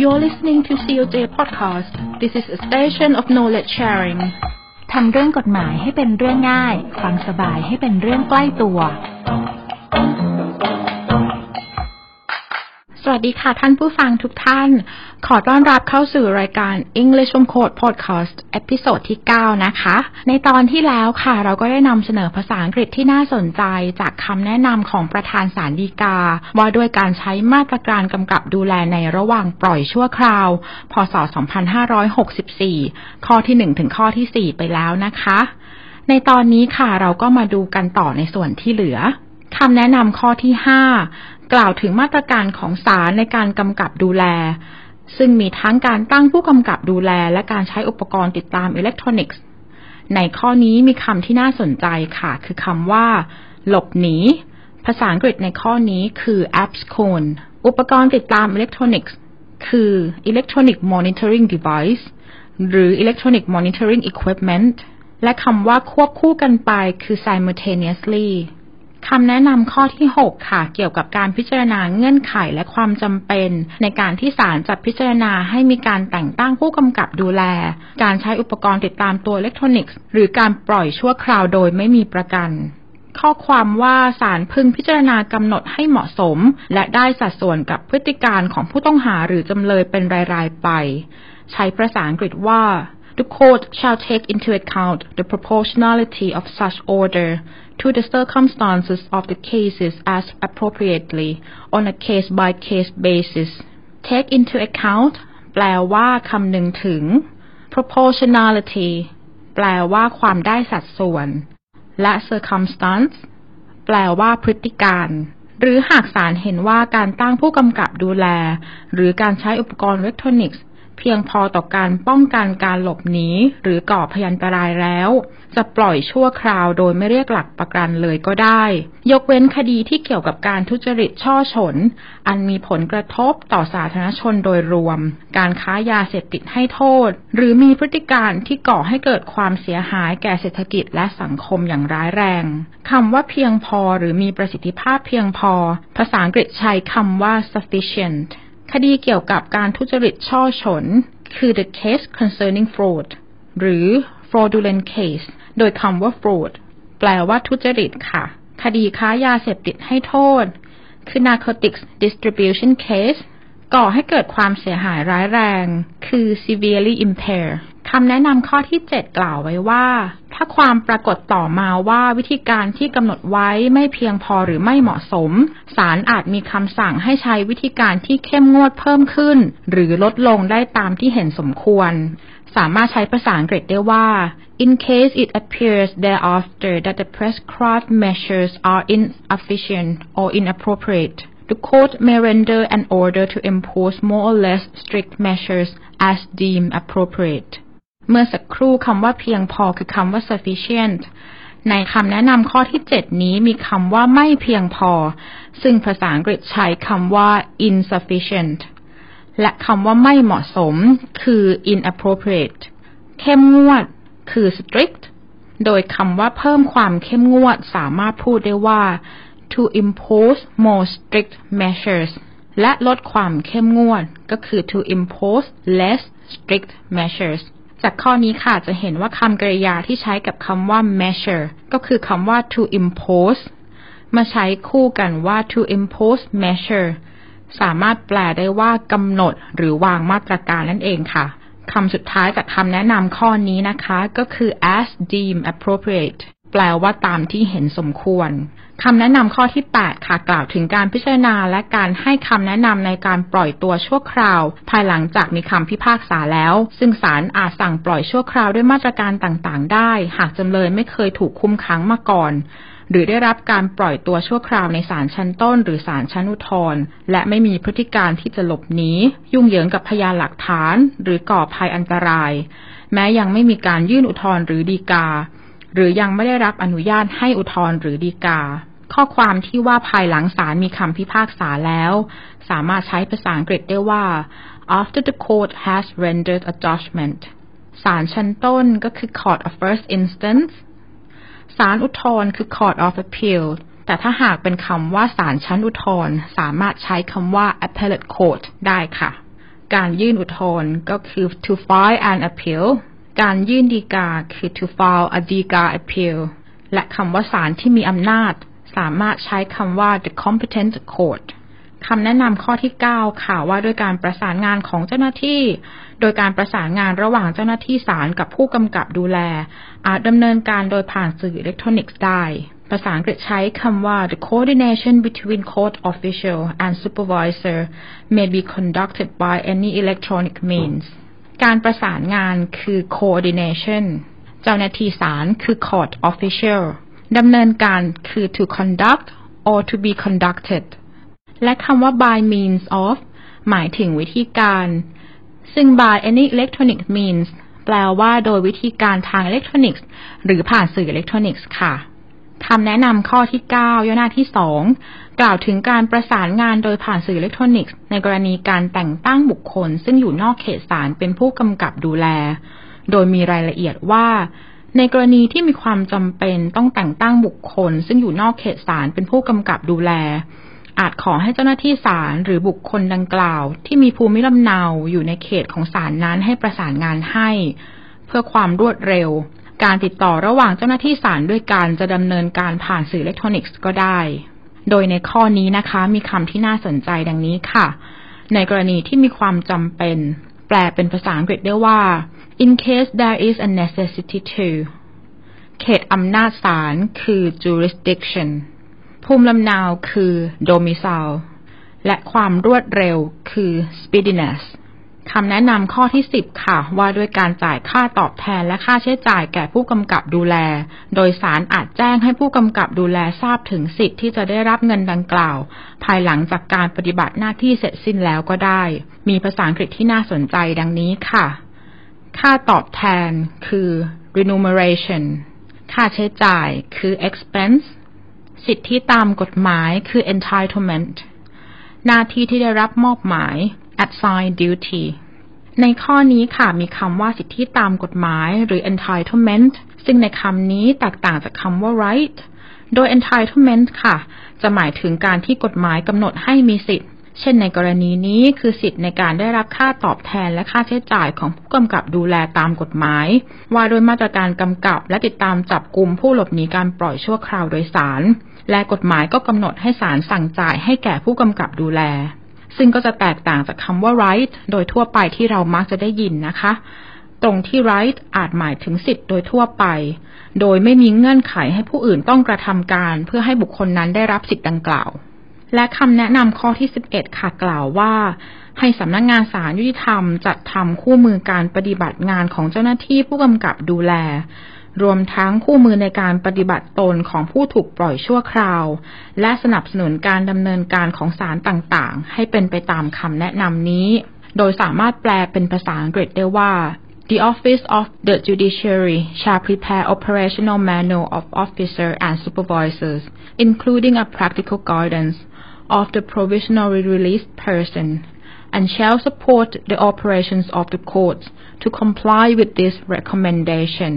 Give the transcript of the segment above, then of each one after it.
You're listening to COJ Podcast. This is a station of knowledge sharing. ทำเรื่องกฎหมายให้เป็นเรื่องง่าย ฟังสบายให้เป็นเรื่องใกล้ตัว สวัสดีค่ะท่านผู้ฟังทุกท่าน ขอต้อนรับเข้าสู่รายการ English on Court Podcast episode ที่ 9 นะคะ ในตอนที่แล้วค่ะ เราก็ได้นำเสนอภาษาอังกฤษที่น่าสนใจ จากคำแนะนำของประธานศาลฎีกา ว่าด้วยการใช้มาตรการกำกับดูแลในระหว่างปล่อยชั่วคราว พศ 2564 ข้อที่ 1 ถึงข้อที่ 4 ไปแล้วนะคะ ในตอนนี้ค่ะเราก็มาดูกันต่อในส่วนที่เหลือ คำแนะนำข้อที่ 5 กล่าวถึงมาตรการของศาลในการกำกับดูแล ซึ่งมีทั้งการตั้งผู้กำกับดูแล และการใช้อุปกรณ์ติดตามอิเล็กทรอนิกส์ ในข้อนี้มีคำที่น่าสนใจค่ะ คือคำว่า หลบหนี ภาษาอังกฤษในข้อนี้คือ abscond อุปกรณ์ติดตามอิเล็กทรอนิกส์คือ electronic monitoring device หรือ electronic monitoring equipment และคำว่าควบคู่กันไปคือ simultaneously คำแนะนำข้อที่ 6 ค่ะ เกี่ยวกับการพิจารณาเงื่อนไขและความจำเป็น ในการที่ศาลจัดพิจารณาให้มีการแต่งตั้งผู้กำกับดูแล การใช้อุปกรณ์ติดตามตัวอิเล็กทรอนิกส์ หรือการปล่อยชั่วคราวโดยไม่มีประกันข้อความว่าศาลพึงพิจารณากำหนดให้เหมาะสม และได้สัดส่วนกับพฤติการของผู้ต้องหาหรือจำเลยเป็นราย ๆ ไป ใช้ภาษาอังกฤษว่า The court shall take into account the proportionality of such order to the circumstances of the cases as appropriately on a case-by-case basis. Take into account แปลว่าคำนึงถึง proportionality แปลว่าความได้สัดส่วน และ circumstance แปลว่าพฤติการ หรือหากศาลเห็นว่าการตั้งผู้กำกับดูแล หรือการใช้อุปกรณ์อิเล็กทรอนิกส์ เพียงพอต่อการป้องกันการหลบหนีหรือก่อพยันตรายแล้ว จะปล่อยชั่วคราวโดยไม่เรียกหลักประกันเลยก็ได้ ยกเว้นคดีที่เกี่ยวกับการทุจริตช่อฉน อันมีผลกระทบต่อสาธารณชนโดยรวม การค้ายาเสพติดให้โทษ หรือมีพฤติการที่ก่อให้เกิดความเสียหายแก่เศรษฐกิจและสังคมอย่างร้ายแรงคำว่าเพียงพอหรือมีประสิทธิภาพเพียงพอ ภาษาอังกฤษใช้คำว่า sufficient คดีเกี่ยวกับการทุจริตช่อฉน คือ the case concerning fraud หรือ fraudulent case โดยคำว่า fraud แปลว่าทุจริตค่ะ คดีค้ายาเสพติดให้โทษ คือ narcotics distribution case ก่อให้เกิดความเสียหายร้ายแรง คือ severely impair คำแนะนำข้อที่ 7 กล่าวไว้ว่า ถ้าความปรากฏต่อมาว่าวิธีการที่กำหนดไว้ไม่เพียงพอหรือไม่เหมาะสม ศาลอาจมีคำสั่งให้ใช้วิธีการที่เข้มงวดเพิ่มขึ้น หรือลดลงได้ตามที่เห็นสมควร สามารถใช้ภาษาอังกฤษได้ว่า in case it appears thereafter that the prescribed measures are insufficient or inappropriate the court may render an order to impose more or less strict measures as deemed appropriate เมื่อสักครู่คำว่าเพียงพอคือคำว่า sufficient ในคำแนะนำข้อที่ 7 นี้มีคำว่าไม่เพียงพอ ซึ่งภาษาอังกฤษใช้คำว่า insufficient และคำว่าไม่เหมาะสมคือ inappropriate เข้มงวดคือ strict โดยคำว่าเพิ่มความเข้มงวดสามารถพูดได้ว่า to impose more strict measures และลดความเข้มงวดก็คือ to impose less strict measures จากข้อนี้ค่ะจะเห็นว่าคำกริยาที่ใช้กับคำว่า measure ก็คือคำว่า to impose มาใช้คู่กันว่า to impose measure สามารถแปลได้ว่ากำหนดหรือวางมาตรการนั่นเองค่ะคำสุดท้ายจากคำแนะนำข้อนี้นะคะ ก็คือ as deem appropriate แปลว่าตามที่เห็นสมควรคำแนะนำข้อที่ 8 ค่ะกล่าวถึงการพิจารณาและการให้คำแนะนำในการปล่อยตัวชั่วคราว ภายหลังจากมีคำพิพากษาแล้ว ซึ่งศาลอาจสั่งปล่อยชั่วคราวด้วยมาตรการต่างๆ ได้ หากจำเลยไม่เคยถูกคุมขังมาก่อน หรือได้รับการปล่อยตัวชั่วคราวในศาลชั้นต้น หรือศาลชั้นอุทธรณ์และไม่มีพฤติการที่จะหลบหนียุ่งเหยิงกับพยานหลักฐาน หรือก่อภัยอันตราย แม้ยังไม่มีการยื่นอุทธรณ์หรือดีกา หรือยังไม่ได้รับอนุญาตให้อุทธรณ์หรือดีกา ข้อความที่ว่าภายหลังศาลมีคำพิพากษาแล้ว สามารถใช้ภาษาอังกฤษได้ว่า after the court has rendered a judgment ศาลชั้นต้นก็คือ court of first instance ศาลอุทธรณ์คือ court of appeal แต่ถ้าหากเป็นคำว่าศาลชั้นอุทธรณ์สามารถใช้คำว่า appellate court ได้ค่ะ การยื่นอุทธรณ์ก็คือ to file an appeal การยื่นดีกาคือ to file a ดีกา appeal และคำว่าศาลที่มีอำนาจ สามารถใช้คำว่า the competent court คำแนะนำข้อที่ 9 ค่ะว่าด้วยการประสานงานของเจ้าหน้าที่ โดยการประสานงานระหว่างเจ้าหน้าที่ศาลกับผู้กำกับดูแล อาจดำเนินการโดยผ่านสื่ออิเล็กทรอนิกส์ได้ ภาษาอังกฤษใช้คำว่า the coordination between court official and supervisor may be conducted by any electronic means การประสานงานคือ coordination เจ้าหน้าที่ศาลคือ court official ดำเนินการคือ to conduct or to be conducted และคำว่า by means of หมายถึงวิธีการ ซึ่ง by any electronic means แปลว่าโดยวิธีการทางอิเล็กทรอนิกส์ หรือผ่านสื่ออิเล็กทรอนิกส์ค่ะ คำแนะนำข้อที่ 9 ย่อหน้าที่ 2 กล่าวถึงการประสานงานโดยผ่านสื่ออิเล็กทรอนิกส์ ในกรณีการแต่งตั้งบุคคล ซึ่งอยู่นอกเขตศาลเป็นผู้กำกับดูแล โดยมีรายละเอียดว่า ในกรณีที่มีความจำเป็นต้องแต่งตั้งบุคคล ซึ่งอยู่นอกเขตศาลเป็นผู้กำกับดูแล อาจขอให้เจ้าหน้าที่ศาลหรือบุคคลดังกล่าว ที่มีภูมิลำเนาอยู่ในเขตของศาลนั้นให้ประสานงานให้ เพื่อความรวดเร็ว การติดต่อระหว่างเจ้าหน้าที่ศาลด้วยการจะดำเนินการผ่านสื่ออิเล็กทรอนิกส์ก็ได้ โดยในข้อนี้นะคะ มีคำที่น่าสนใจดังนี้ค่ะ ในกรณีที่มีความจำเป็น แปลเป็นภาษาอังกฤษได้ว่า in case there is a necessity to เขตอำนาจศาลคือ jurisdiction ภูมิลำเนาคือ domicile และความรวดเร็วคือ speediness คำแนะนำข้อที่ 10 ค่ะ ว่าด้วยการจ่ายค่าตอบแทนและค่าใช้จ่ายแก่ผู้กำกับดูแล โดยสารอาจแจ้งให้ผู้กำกับดูแลทราบถึงสิทธิ์ที่จะได้รับเงินดังกล่าว ภายหลังจากการปฏิบัติหน้าที่เสร็จสิ้นแล้วก็ได้ มีภาษาอังกฤษที่น่าสนใจดังนี้ค่ะ ค่าตอบแทนคือ remuneration ค่าใช้จ่ายคือ expense สิทธิตามกฎหมายคือ entitlement หน้าที่ที่ได้รับมอบหมาย assigned duty ในข้อนี้ค่ะมีคำว่าสิทธิตามกฎหมายหรือ entitlement ซึ่งในคำนี้แตกต่างจากคำว่า right โดย entitlement ค่ะ จะหมายถึงการที่กฎหมายกำหนดให้มีสิทธิ์ เช่นในกรณีนี้คือสิทธิ์ในการได้รับค่าตอบแทนและค่าใช้จ่ายของผู้กำกับดูแลตามกฎหมาย ว่าโดยมาตรการกำกับและติดตามจับกลุ่มผู้หลบหนีการปล่อยชั่วคราวโดยสาร และกฎหมายก็กำหนดให้ศาลสั่งจ่ายให้แก่ผู้กำกับดูแล ซึ่งก็จะแตกต่างจากคำว่า right โดยทั่วไปที่เรามักจะได้ยินนะคะ ตรงที่ right อาจหมายถึงสิทธิ์โดยทั่วไป โดยไม่มีเงื่อนไขให้ผู้อื่นต้องกระทำการ เพื่อให้บุคคลนั้นได้รับสิทธิ์ดังกล่าว และคำแนะนำข้อที่ 11 ค่ะกล่าวว่า ให้สำนักงงานศาลยุติธรรม จัดทำคู่มือการปฏิบัติงานของเจ้าหน้าที่ผู้กำกับดูแล รวมทั้งคู่มือในการปฏิบัติตนของผู้ถูกปล่อยชั่วคราว และสนับสนุนการดำเนินการของศาลต่างๆ ให้เป็นไปตามคำแนะนำนี้ โดยสามารถแปลเป็นภาษาอังกฤษได้ว่า The Office of the Judiciary shall prepare operational manual of officers and supervisors, including a practical guidance of the provisionally released person, and shall support the operations of the courts to comply with this recommendation.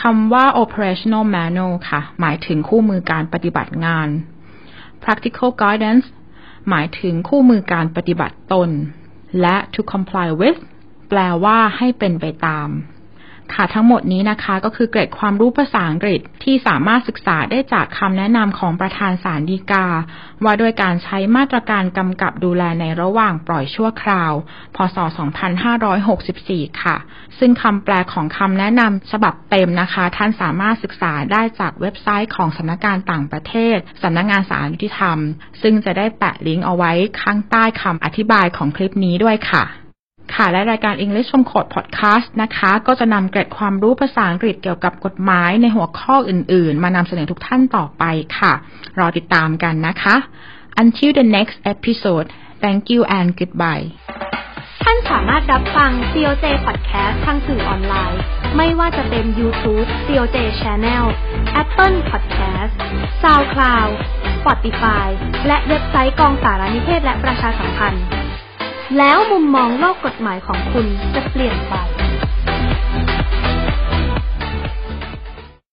คำว่า operational manual ค่ะ หมายถึงคู่มือการปฏิบัติงาน practical guidance หมายถึงคู่มือการปฏิบัติตน และ to comply with แปลว่าให้เป็นไปตาม ค่ะทั้งหมดนี้นะคะก็คือเกร็ดความรู้ภาษาอังกฤษที่สามารถศึกษาได้จากคำแนะนำของประธานศาลฎีกา ว่าด้วยการใช้มาตรการกำกับดูแลในระหว่างปล่อยชั่วคราว พศ 2564 ค่ะ ซึ่งคำแปลของคำแนะนำฉบับเต็มนะคะ ท่านสามารถศึกษาได้จากเว็บไซต์ของสำนักงานต่างประเทศสำนักงานศาลยุติธรรม ซึ่งจะได้แปะลิงก์เอาไว้ข้างใต้คำอธิบายของคลิปนี้ด้วยค่ะ ค่ะ และรายการ English from Code Podcast นะคะ ก็จะนำเกร็ดความรู้ภาษาอังกฤษเกี่ยวกับกฎหมายในหัวข้ออื่น ๆ มานำเสนอทุกท่านต่อไปค่ะ รอติดตามกันนะคะ Until the next episode thank you and goodbye ท่านสามารถรับฟัง COJ Podcast ทางสื่อออนไลน์ ไม่ว่าจะเป็น YouTube COJ Channel Apple Podcast SoundCloud Spotify และเว็บไซต์กองสารนิเทศและประชาสัมพันธ์ แล้วมุมมองโลกกฎหมายของคุณจะเปลี่ยนไป